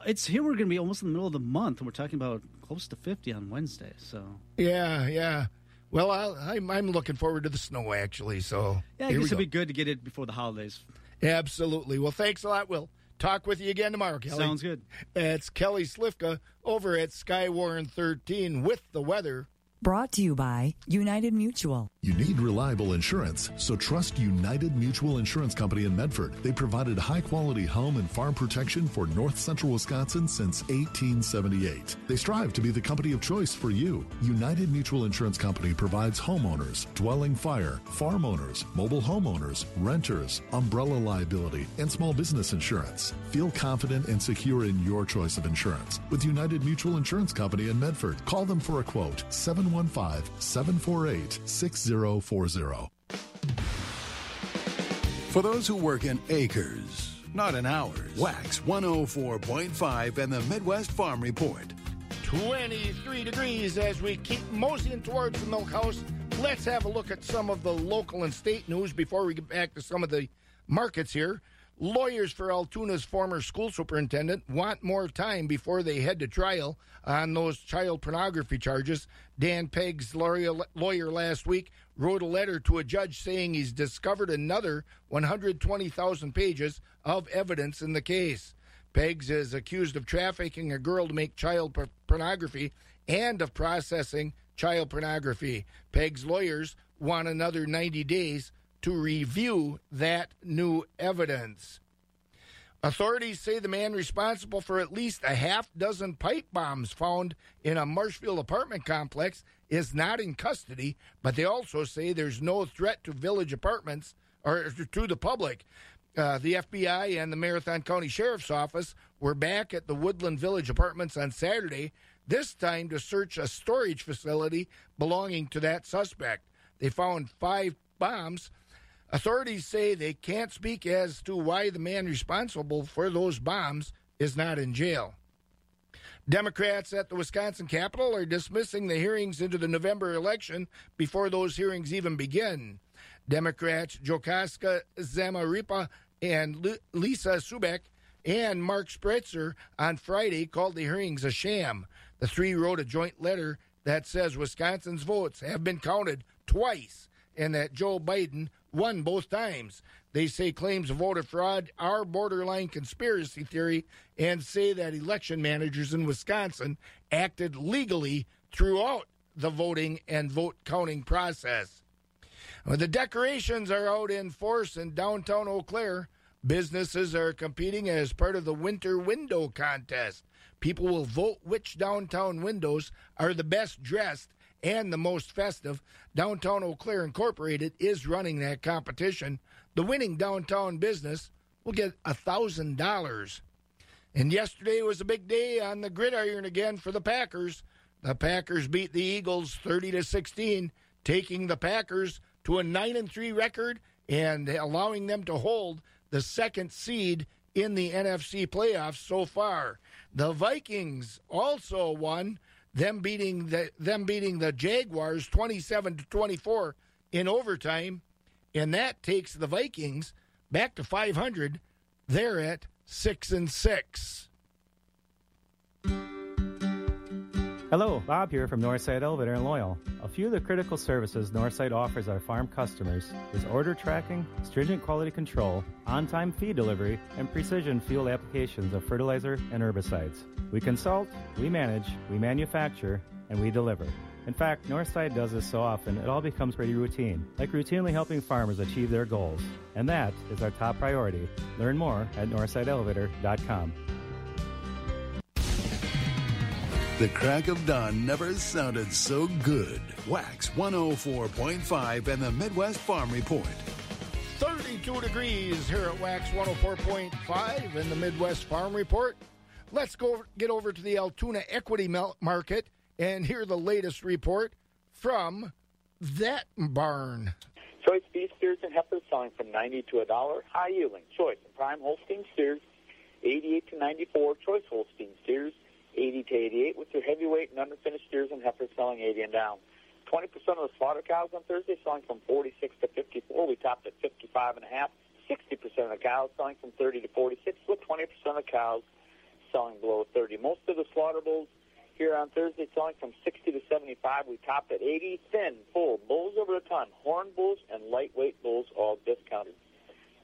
it's here. We're going to be almost in the middle of the month, and we're talking about close to 50 on Wednesday. So, Yeah, yeah. Well, I'll, I'm I'm looking forward to the snow actually. So yeah, I guess it'd go. be good to get it before the holidays. Absolutely. Well, thanks a lot. We'll talk with you again tomorrow, Kelly. Sounds good. It's Kelly Slifka over at Skywarn 13 with the weather. Brought to you by United Mutual. You need reliable insurance, so trust United Mutual Insurance Company in Medford. They provided high quality home and farm protection for north central Wisconsin since 1878. They strive to be the company of choice for you. United Mutual Insurance Company provides homeowners, dwelling fire, farm owners, mobile homeowners, renters, umbrella liability, and small business insurance. Feel confident and secure in your choice of insurance with United Mutual Insurance Company in Medford. Call them for a quote 715 748 6040. For those who work in acres, not in hours, Wax 104.5 and the Midwest Farm Report. 23 degrees as we keep moseying towards the milk house. Let's have a look at some of the local and state news before we get back to some of the markets here. Lawyers for Altoona's former school superintendent want more time before they head to trial on those child pornography charges. Dan Peggs' lawyer, last week wrote a letter to a judge saying he's discovered another 120,000 pages of evidence in the case. Peggs is accused of trafficking a girl to make child por- pornography and of processing child pornography. Peggs' lawyers want another 90 days to review that new evidence. Authorities say the man responsible for at least a half dozen pipe bombs found in a Marshfield apartment complex is not in custody, but they also say there's no threat to village apartments or to the public. Uh, the FBI and the Marathon County Sheriff's Office were back at the Woodland Village apartments on Saturday, this time to search a storage facility belonging to that suspect. They found five bombs. Authorities say they can't speak as to why the man responsible for those bombs is not in jail. Democrats at the Wisconsin Capitol are dismissing the hearings into the November election before those hearings even begin. Democrats JoCasta Zamarripa and Lisa Subeck and Mark Spreitzer on Friday called the hearings a sham. The three wrote a joint letter that says Wisconsin's votes have been counted twice and that Joe Biden won both times. They say claims of voter fraud are borderline conspiracy theory and say that election managers in Wisconsin acted legally throughout the voting and vote counting process. Well, the decorations are out in force in downtown Eau Claire. Businesses are competing as part of the Winter Window Contest. People will vote which downtown windows are the best dressed and the most festive. Downtown Eau Claire Incorporated is running that competition. The winning downtown business will get a thousand dollars. And yesterday was a big day on the gridiron again for the Packers. The Packers beat the Eagles 30 to 16, taking the Packers to a 9 and 3 record and allowing them to hold the second seed in the NFC playoffs so far. The Vikings also won, them beating the them beating the Jaguars 27 to 24 in overtime, and that takes the Vikings back to 500. They're at 6 and 6. Hello, Bob here from Northside Elevator in Loyal. A few of the critical services Northside offers our farm customers is order tracking, stringent quality control, on-time feed delivery, and precision field applications of fertilizer and herbicides. We consult, we manage, we manufacture, and we deliver. In fact, Northside does this so often it all becomes pretty routine, like routinely helping farmers achieve their goals. And that is our top priority. Learn more at northsideelevator.com. The crack of dawn never sounded so good. Wax 104.5 and the Midwest Farm Report. 32 degrees here at Wax 104.5 and the Midwest Farm Report. Let's go get over to the Altoona Equity Mel- Market and hear the latest report from that barn. Choice beef steers and heifers selling from 90 to a dollar. High yielding choice and prime Holstein steers, 88 to 94. Choice Holstein steers, 80 to 88. With your heavyweight and underfinished steers and heifers selling 80 and down. 20% of the slaughter cows on Thursday selling from 46 to 54. We topped at 55 and a half. 60% of the cows selling from 30 to 46, with 20% of the cows selling below 30. Most of the slaughter bulls here on Thursday selling from 60 to 75. We topped at 80. Thin, full, bulls over a ton, horn bulls, and lightweight bulls all discounted.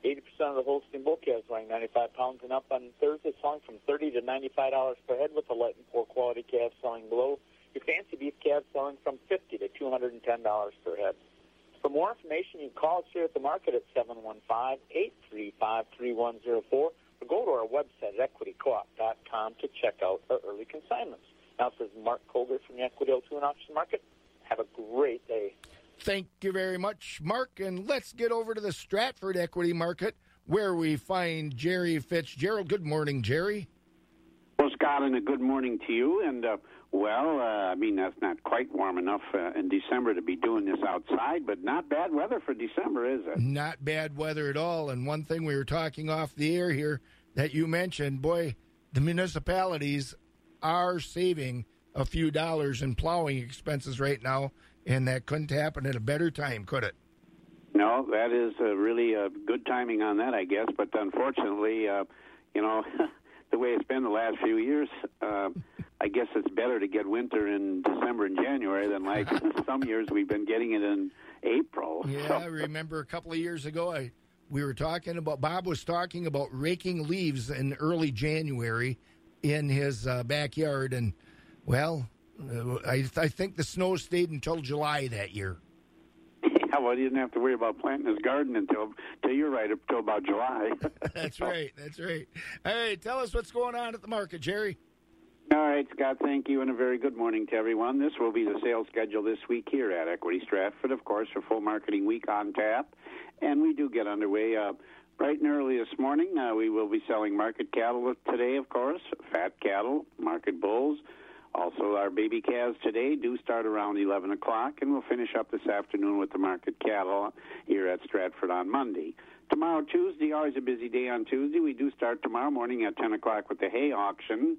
80% of the Holstein bull calves weighing 95 pounds and up on Thursday selling from 30 to $95 per head with the light and poor quality calves selling below. Your fancy beef calves selling from 50 to $210 per head. For more information, you can call us here at the market at 715-835-3104 or go to our website at equitycoop.com to check out our early consignments. Now, this is Mark Colbert from the Equity Altoona Auction Market. Have a great day. Thank you very much, Mark. And let's get over to the Stratford Equity Market where we find Jerry Fitzgerald. Good morning, Jerry. Well, Scott, and a good morning to you. And, uh, well, uh, I mean, that's not quite warm enough uh, in December to be doing this outside, but not bad weather for December, is it? Not bad weather at all. And one thing we were talking off the air here that you mentioned, boy, the municipalities are saving a few dollars in plowing expenses right now, and that couldn't happen at a better time, could it? No, that is uh, really uh, good timing on that, I guess. But unfortunately, uh, you know, the way it's been the last few years, uh, I guess it's better to get winter in December and January than like some years we've been getting it in April. Yeah, I remember a couple of years ago, I we were talking about Bob was talking about raking leaves in early January in his uh, backyard, and well, I, I think the snow stayed until July that year. Yeah, well, he didn't have to worry about planting his garden until, until you're right, up till about July. That's right. That's right. All right, tell us what's going on at the market, Jerry. All right, Scott, thank you, and a very good morning to everyone. This will be the sales schedule this week here at Equity Stratford, of course, for full marketing week on tap. And we do get underway uh, bright and early this morning. Uh, we will be selling market cattle today, of course, fat cattle, market bulls. Also, our baby calves today do start around 11 o'clock, and we'll finish up this afternoon with the market cattle here at Stratford on Monday. Tomorrow, Tuesday, always a busy day on Tuesday. We do start tomorrow morning at 10 o'clock with the hay auction.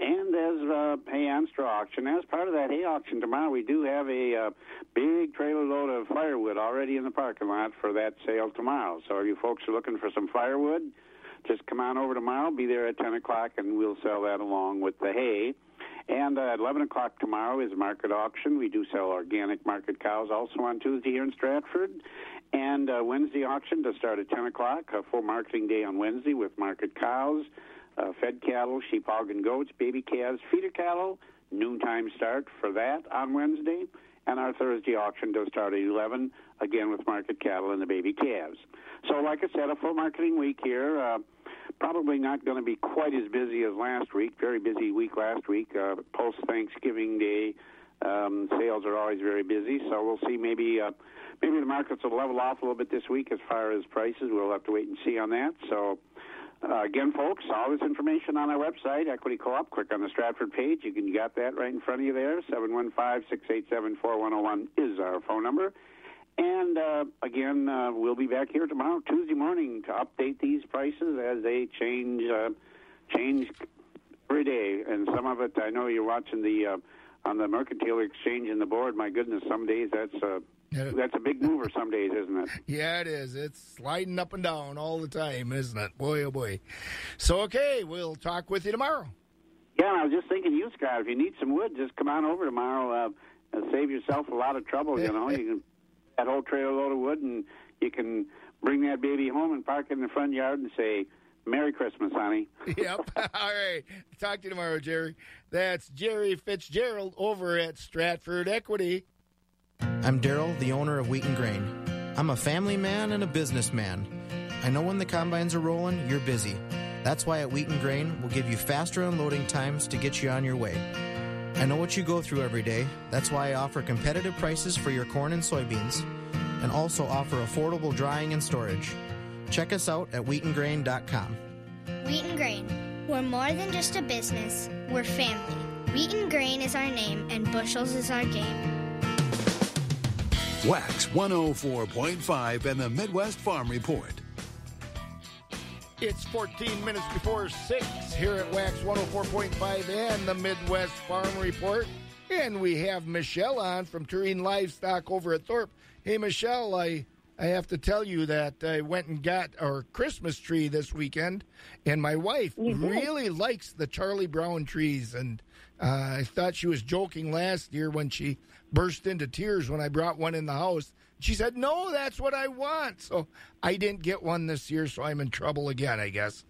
And as uh, hay and straw auction, as part of that hay auction tomorrow, we do have a uh, big trailer load of firewood already in the parking lot for that sale tomorrow. So if you folks are looking for some firewood, just come on over tomorrow. Be there at 10 o'clock, and we'll sell that along with the hay. And uh, at 11 o'clock tomorrow is market auction. We do sell organic market cows also on Tuesday here in Stratford. And uh, Wednesday auction to start at 10 o'clock, a full marketing day on Wednesday with market cows, uh, fed cattle, sheep, hog, and goats, baby calves, feeder cattle, noontime start for that on Wednesday. And our Thursday auction does start at 11, again with market cattle and the baby calves. So, like I said, a full marketing week here. Uh, probably not going to be quite as busy as last week. Very busy week last week. Uh, Post Thanksgiving Day um, sales are always very busy, so we'll see. Maybe uh, maybe the markets will level off a little bit this week as far as prices. We'll have to wait and see on that. So. Uh, again, folks, all this information on our website, Equity Co-op. Click on the Stratford page. You can got that right in front of you there. Seven one five six eight seven four one zero one is our phone number. And uh, again, uh, we'll be back here tomorrow, Tuesday morning, to update these prices as they change uh, change every day. And some of it, I know you're watching the uh, on the Mercantile Exchange and the board. My goodness, some days that's uh, that's a big mover. Some days, isn't it? Yeah, it is. It's sliding up and down all the time, isn't it? Boy, oh boy. So, okay, we'll talk with you tomorrow. Yeah, and I was just thinking, you Scott, if you need some wood, just come on over tomorrow. Uh, and save yourself a lot of trouble. You know, you can that whole trailer load of wood, and you can bring that baby home and park it in the front yard and say, "Merry Christmas, honey." yep. All right. Talk to you tomorrow, Jerry. That's Jerry Fitzgerald over at Stratford Equity. I'm Daryl, the owner of Wheat and Grain. I'm a family man and a businessman. I know when the combines are rolling, you're busy. That's why at Wheat and Grain, we'll give you faster unloading times to get you on your way. I know what you go through every day. That's why I offer competitive prices for your corn and soybeans and also offer affordable drying and storage. Check us out at wheatandgrain.com. Wheat and Grain. We're more than just a business, we're family. Wheat and Grain is our name, and bushels is our game. Wax 104.5 and the Midwest Farm Report. It's 14 minutes before 6 here at Wax 104.5 and the Midwest Farm Report. And we have Michelle on from Tureen Livestock over at Thorp. Hey, Michelle, I, I have to tell you that I went and got our Christmas tree this weekend, and my wife really likes the Charlie Brown trees. And uh, I thought she was joking last year when she burst into tears when I brought one in the house. She said, No, that's what I want. So I didn't get one this year, so I'm in trouble again, I guess.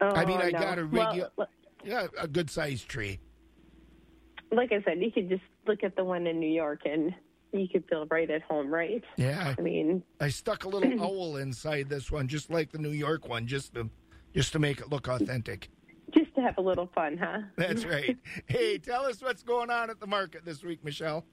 I mean, Oh, I no. got a Well, regular, yeah, a good sized tree. Like I said, you could just look at the one in New York and you could feel right at home, right? Yeah. I mean, I stuck a little owl inside this one, just like the New York one, just to just to make it look authentic. just to have a little fun, huh? That's right. hey, tell us what's going on at the market this week, Michelle.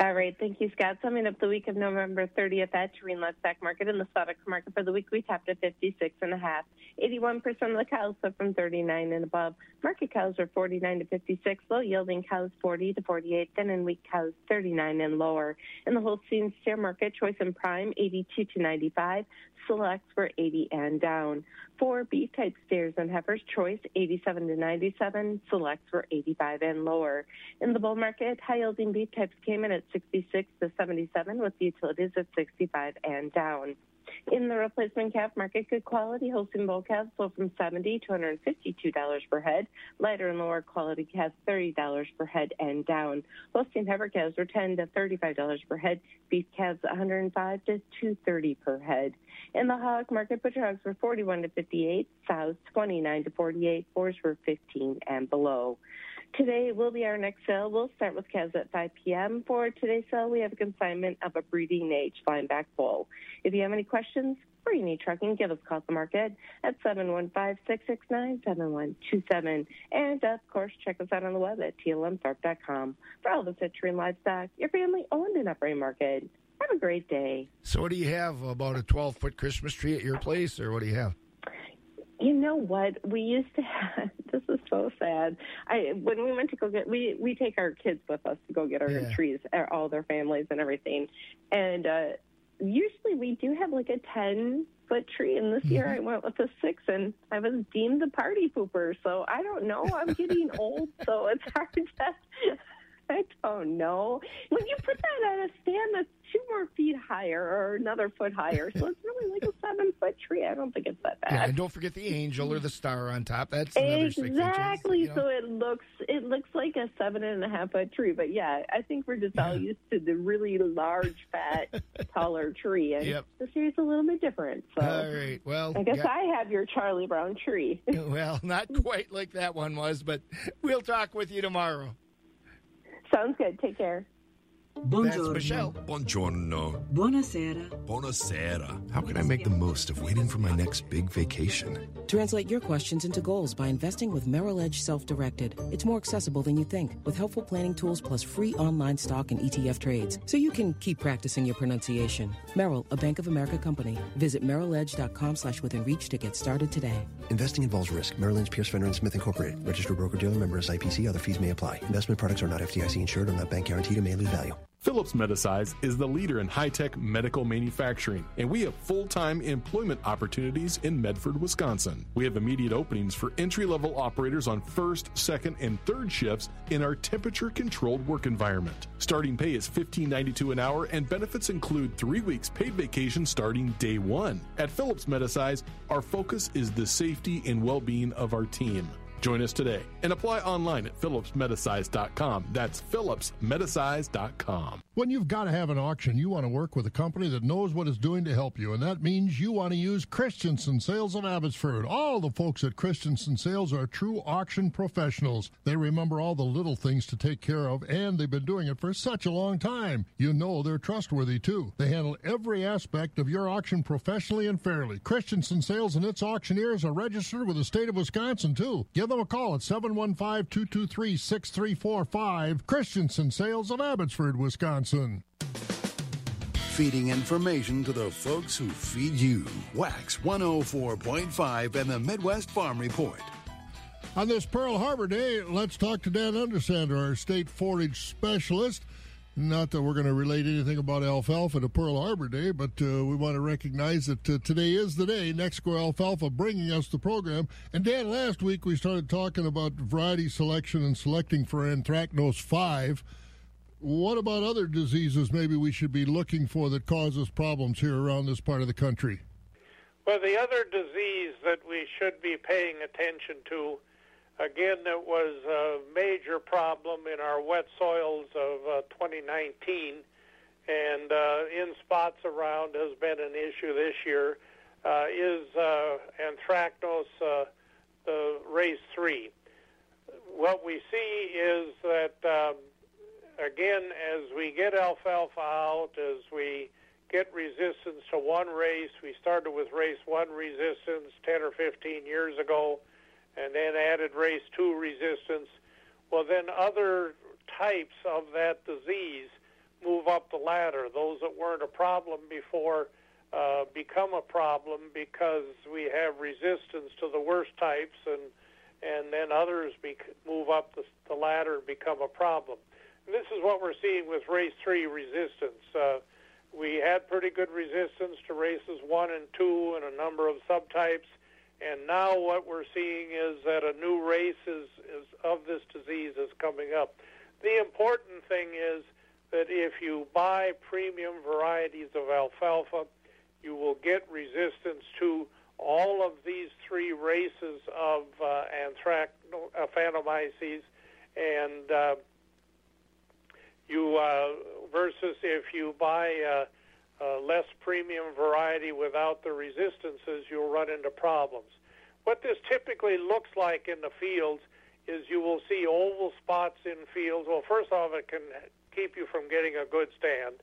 All right, thank you, Scott. Summing up the week of November 30th at Tureen Livestock Market in the Stock Market for the week, we topped at 56 and a half. 81% of the cows are from 39 and above. Market cows are 49 to 56. Low yielding cows 40 to 48. Thin and weak cows 39 and lower. In the Holstein steer market, choice and prime 82 to 95. Selects were 80 and down. For beef type steers and heifers, choice 87 to 97. Selects were 85 and lower. In the bull market, high yielding beef types came in at 66 to 77, with utilities at 65 and down. In the replacement calf market, good quality Holstein bull calves sold from 70 to 152 dollars per head. Lighter and lower quality calves 30 dollars per head and down. Holstein heifer calves were 10 to 35 dollars per head. Beef calves 105 to 230 per head. In the hog market, butcher hogs were 41 to 58, sows 29 to 48, boars were 15 and below. Today will be our next sale. We'll start with calves at 5 p.m. For today's sale, we have a consignment of a breeding age flying back bull. If you have any questions or you need trucking, give us a call at the market at 715-669-7127. And, of course, check us out on the web at tlmthorpe.com. For all the Citrine Livestock, your family-owned and operating market. Have a great day. So, what do you have? About a 12 foot Christmas tree at your place, or what do you have? You know what? We used to have. This is so sad. I when we went to go get we we take our kids with us to go get our Yeah. trees, uh, all their families and everything, and uh usually we do have like a ten foot tree. And this year I went with a six, and I was deemed the party pooper. So I don't know. I'm getting old, so it's hard to. I don't know. When you put that on a stand that's two more feet higher or another foot higher, so it's really like a seven foot tree. I don't think it's that bad. Yeah, and don't forget the angel or the star on top. That's another six inches. Exactly. you know? So it looks it looks like a seven and a half foot tree, but yeah, I think we're just all used to the really large, fat, taller tree, and Yep. this year's a little bit different. So All right. Well, I guess. I have your Charlie Brown tree. Well, not quite like that one was, but we'll talk with you tomorrow. Sounds good. Take care. That's Michelle. Buongiorno. Buonasera. Buonasera. How can I make the most of waiting for my next big vacation? Translate your questions into goals by investing with Merrill Edge Self Directed. It's more accessible than you think, with helpful planning tools plus free online stock and ETF trades, so you can keep practicing your pronunciation. Merrill, a Bank of America company. Visit merrilledge.com slash within reach to get started today. Investing involves risk. Merrill Lynch, Pierce, Fenner, and Smith Incorporated. Registered broker-dealer member SIPC. Other fees may apply. Investment products are not FDIC insured or not bank guaranteed and may lose value. Philips Medisize is the leader in high tech medical manufacturing, and we have full time employment opportunities in Medford, Wisconsin. We have immediate openings for entry level operators on first, second, and third shifts in our temperature controlled work environment. Starting pay is $15.92 an hour, and benefits include three weeks paid vacation starting day one. At Philips Medisize, our focus is the safety and well being of our team. Join us today and apply online at philipsmedisize.com. That's philipsmedisize.com. When you've got to have an auction, you want to work with a company that knows what it's doing to help you, and that means you want to use Christensen Sales of Abbotsford. All the folks at Christensen Sales are true auction professionals. They remember all the little things to take care of, and they've been doing it for such a long time. You know they're trustworthy too. They handle every aspect of your auction professionally and fairly. Christensen Sales and its auctioneers are registered with the state of Wisconsin too. Give them a call at 715 223 6345. Christensen Sales of Abbotsford, Wisconsin. Feeding information to the folks who feed you. Wax 104.5 and the Midwest Farm Report. On this Pearl Harbor Day, let's talk to Dan Undersander, our state forage specialist. Not that we're going to relate anything about alfalfa to Pearl Harbor Day, but uh, we want to recognize that uh, today is the day. Nexco Alfalfa bringing us the program. And Dan, last week we started talking about variety selection and selecting for anthracnose 5. What about other diseases maybe we should be looking for that causes problems here around this part of the country? Well, the other disease that we should be paying attention to Again, it was a major problem in our wet soils of uh, 2019, and uh, in spots around has been an issue this year. Uh, is uh, anthracnose uh, the race three? What we see is that um, again, as we get alfalfa out, as we get resistance to one race, we started with race one resistance 10 or 15 years ago and then added race 2 resistance, well, then other types of that disease move up the ladder. Those that weren't a problem before uh, become a problem because we have resistance to the worst types, and and then others move up the, the ladder and become a problem. And this is what we're seeing with race three resistance. Uh, we had pretty good resistance to races one and two and a number of subtypes and now what we're seeing is that a new race is, is of this disease is coming up. The important thing is that if you buy premium varieties of alfalfa, you will get resistance to all of these three races of uh, Aphanomyces, and uh, you uh, versus if you buy uh, uh, less premium variety without the resistances, you'll run into problems. What this typically looks like in the fields is you will see oval spots in fields. Well, first off, it can keep you from getting a good stand,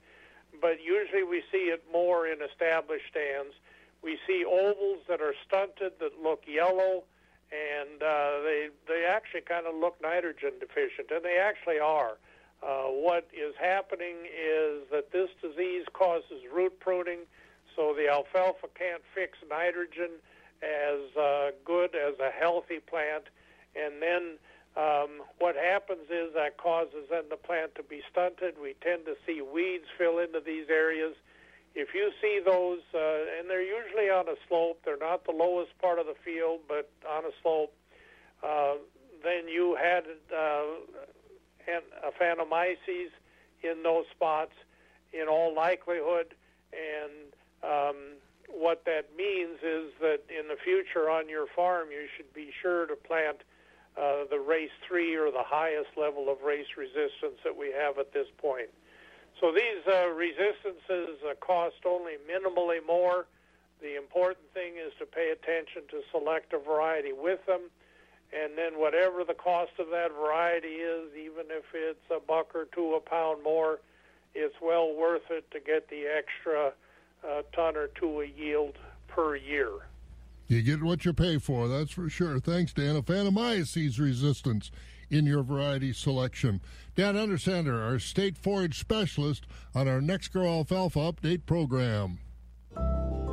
but usually we see it more in established stands. We see ovals that are stunted that look yellow, and uh, they they actually kind of look nitrogen deficient, and they actually are. Uh, what is happening is that this disease causes root pruning, so the alfalfa can't fix nitrogen as uh, good as a healthy plant. And then um, what happens is that causes then the plant to be stunted. We tend to see weeds fill into these areas. If you see those, uh, and they're usually on a slope, they're not the lowest part of the field, but on a slope, uh, then you had uh, and Aphanomyces in those spots in all likelihood. And um, what that means is that in the future on your farm, you should be sure to plant uh, the race three or the highest level of race resistance that we have at this point. So these uh, resistances uh, cost only minimally more. The important thing is to pay attention to select a variety with them and then whatever the cost of that variety is, even if it's a buck or two a pound more, it's well worth it to get the extra uh, ton or two a yield per year. You get what you pay for, that's for sure. Thanks, Dan. A fan of Aphanomyces resistance in your variety selection. Dan Undersander, our state forage specialist on our Nexco Alfalfa Update program.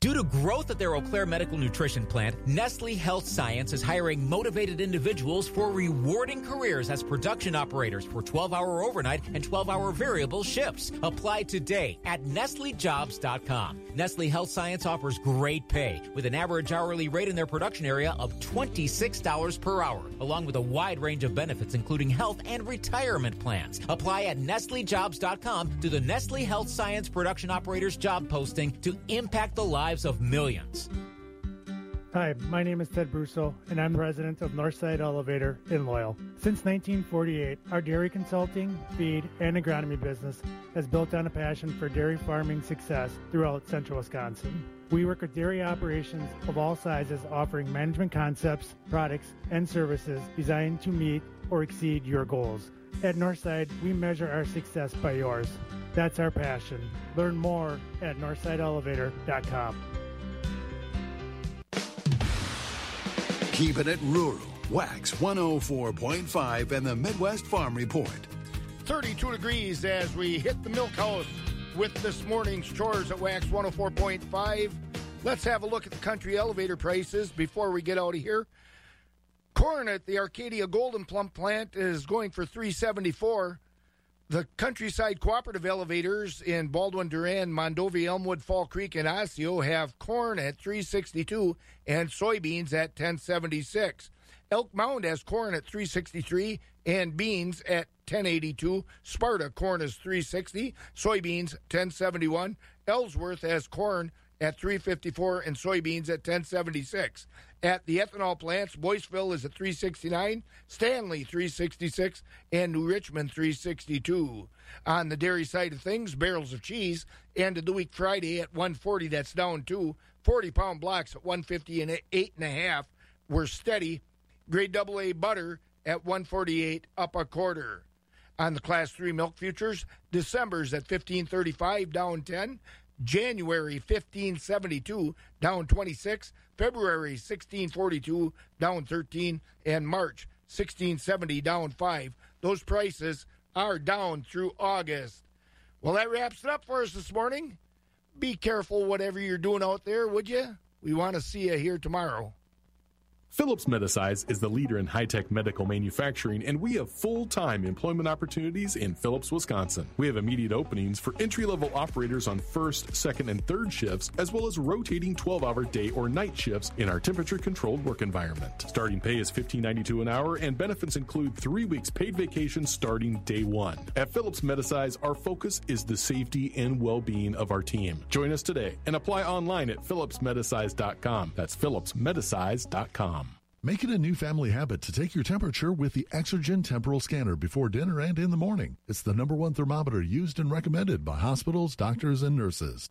Due to growth at their Eau Claire Medical Nutrition plant, Nestle Health Science is hiring motivated individuals for rewarding careers as production operators for 12 hour overnight and 12 hour variable shifts. Apply today at NestleJobs.com. Nestle Health Science offers great pay with an average hourly rate in their production area of $26 per hour, along with a wide range of benefits, including health and retirement plans. Apply at NestleJobs.com to the Nestle Health Science Production Operators job posting to impact the lives lives of millions. Hi, my name is Ted Brusso, and I'm the president of Northside Elevator in Loyal. Since 1948, our dairy consulting, feed, and agronomy business has built on a passion for dairy farming success throughout central Wisconsin. We work with dairy operations of all sizes, offering management concepts, products, and services designed to meet or exceed your goals. At Northside, we measure our success by yours. That's our passion. Learn more at northsideelevator.com. Keeping it rural. Wax 104.5 and the Midwest Farm Report. 32 degrees as we hit the milk house with this morning's chores at Wax 104.5. Let's have a look at the country elevator prices before we get out of here. Corn at the Arcadia Gold'n Plump plant is going for 374. The countryside cooperative elevators in Baldwin, Durand, Mondovi, Elmwood, Fall Creek, and Osseo have corn at 362 and soybeans at 1076. Elk Mound has corn at 363 and beans at 1082. Sparta corn is 360, soybeans 1071. Ellsworth has corn at 354 and soybeans at 1076. At the ethanol plants, Boyceville is at 369, Stanley 366, and New Richmond 362. On the dairy side of things, barrels of cheese ended the week Friday at 140. That's down two. 40 pound blocks at 150 and eight and a half were steady. Grade double A butter at 148, up a quarter. On the class three milk futures, December's at 1535, down 10. January 1572 down 26, February 1642 down 13, and March 1670 down 5. Those prices are down through August. Well, that wraps it up for us this morning. Be careful whatever you're doing out there, would you? We want to see you here tomorrow. Philips Medisize is the leader in high-tech medical manufacturing, and we have full-time employment opportunities in Phillips, Wisconsin. We have immediate openings for entry-level operators on first, second, and third shifts, as well as rotating 12-hour day or night shifts in our temperature-controlled work environment. Starting pay is $15.92 an hour, and benefits include three weeks paid vacation starting day one. At Philips Medisize, our focus is the safety and well-being of our team. Join us today and apply online at philipsmedisize.com. That's philipsmedisize.com. Make it a new family habit to take your temperature with the Exergen temporal scanner before dinner and in the morning. It's the number one thermometer used and recommended by hospitals, doctors, and nurses.